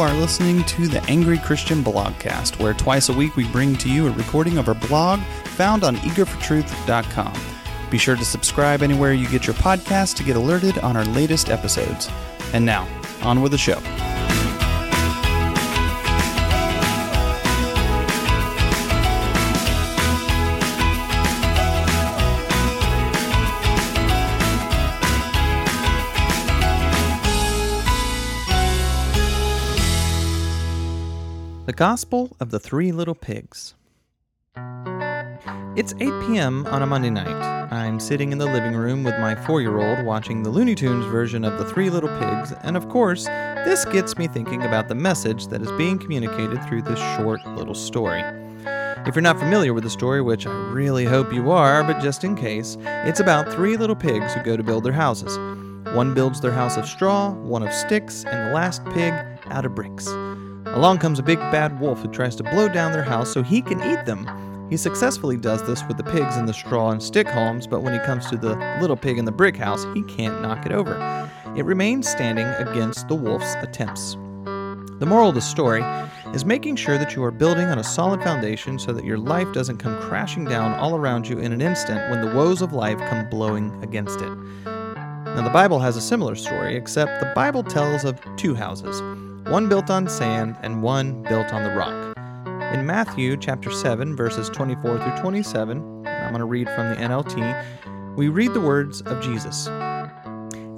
are listening to the Angry Christian Blogcast, where twice a week we bring to you a recording of our blog found on eagerfortruth.com. Be sure to subscribe anywhere you get your podcast to get alerted on our latest episodes. And now, on with the show. The Gospel of the Three Little Pigs. It's 8 p.m. on a Monday night. I'm sitting in the living room with my four year old watching the Looney Tunes version of The Three Little Pigs, and of course, this gets me thinking about the message that is being communicated through this short little story. If you're not familiar with the story, which I really hope you are, but just in case, it's about three little pigs who go to build their houses. One builds their house of straw, one of sticks, and the last pig out of bricks. Along comes a big bad wolf who tries to blow down their house so he can eat them. He successfully does this with the pigs in the straw and stick homes, but when he comes to the little pig in the brick house, he can't knock it over. It remains standing against the wolf's attempts. The moral of the story is making sure that you are building on a solid foundation so that your life doesn't come crashing down all around you in an instant when the woes of life come blowing against it. Now, the Bible has a similar story, except the Bible tells of two houses one built on sand and one built on the rock. In Matthew chapter 7, verses 24 through 27, I'm going to read from the NLT, we read the words of Jesus.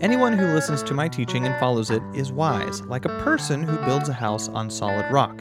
Anyone who listens to my teaching and follows it is wise, like a person who builds a house on solid rock.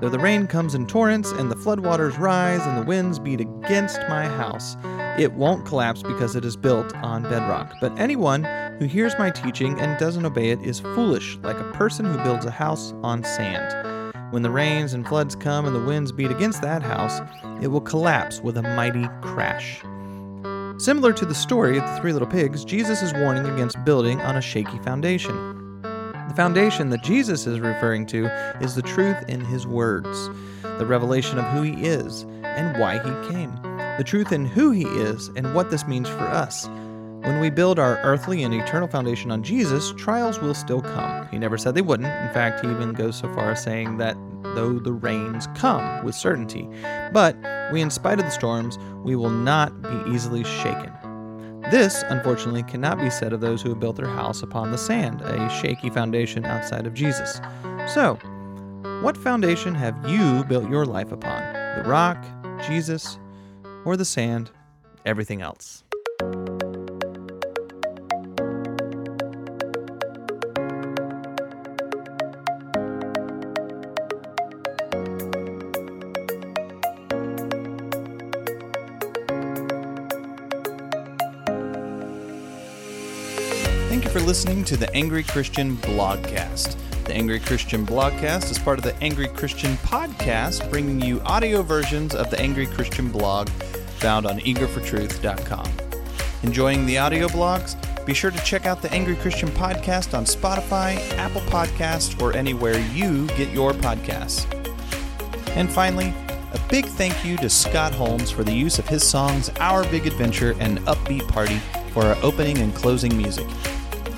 Though the rain comes in torrents and the floodwaters rise and the winds beat against my house, it won't collapse because it is built on bedrock. But anyone who hears my teaching and doesn't obey it is foolish, like a person who builds a house on sand. When the rains and floods come and the winds beat against that house, it will collapse with a mighty crash. Similar to the story of the three little pigs, Jesus is warning against building on a shaky foundation. The foundation that Jesus is referring to is the truth in his words, the revelation of who he is and why he came, the truth in who he is and what this means for us, when we build our earthly and eternal foundation on Jesus, trials will still come. He never said they wouldn't. In fact, he even goes so far as saying that though the rains come with certainty, but we, in spite of the storms, we will not be easily shaken. This, unfortunately, cannot be said of those who have built their house upon the sand, a shaky foundation outside of Jesus. So, what foundation have you built your life upon? The rock, Jesus, or the sand, everything else? Thank you for listening to the Angry Christian Blogcast. The Angry Christian Blogcast is part of the Angry Christian Podcast, bringing you audio versions of the Angry Christian blog found on eagerfortruth.com. Enjoying the audio blogs? Be sure to check out the Angry Christian Podcast on Spotify, Apple Podcasts, or anywhere you get your podcasts. And finally, a big thank you to Scott Holmes for the use of his songs Our Big Adventure and Upbeat Party for our opening and closing music.